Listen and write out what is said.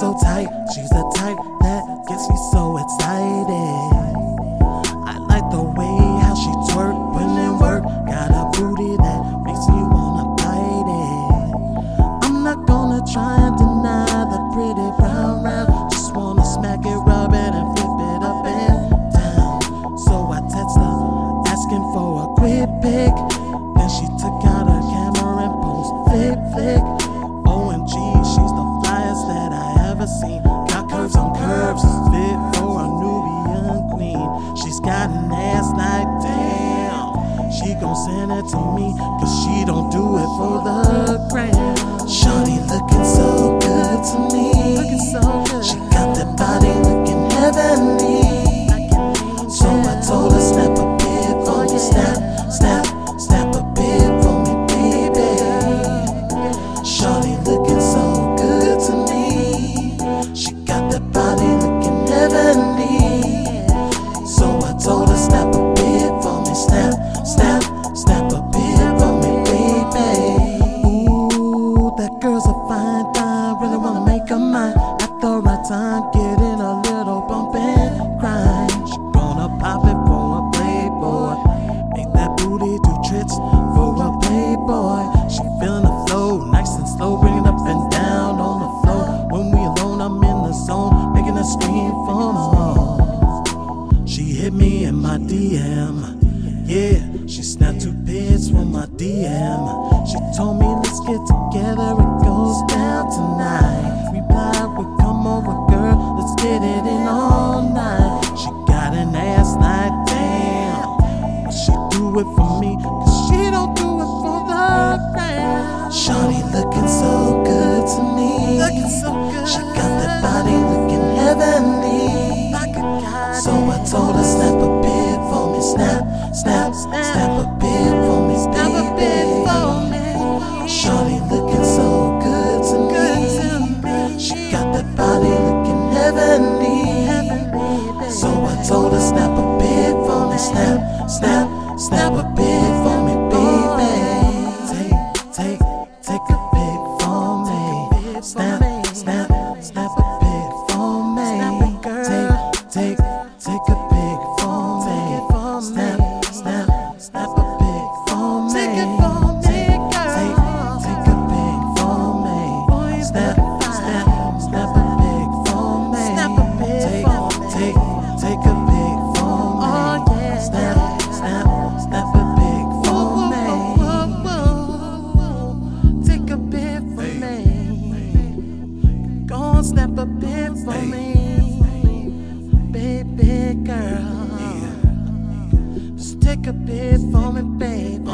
so tight. She's the type that gets me so excited. scene. Got curves on curves, fit for a Nubian queen. She's got an ass like damn. She gon' send it to me, cause she don't do it for the gram. Shawty look the right time, getting a little bump and grind. She gonna pop it for a playboy. Make that booty do tricks for a playboy. She feelin' the flow, nice and slow, bring it up and down on the floor. When we alone, I'm in the zone, making a scream for more. She hit me in my DM, yeah. She snapped two pics for my DM. could be for me, baby.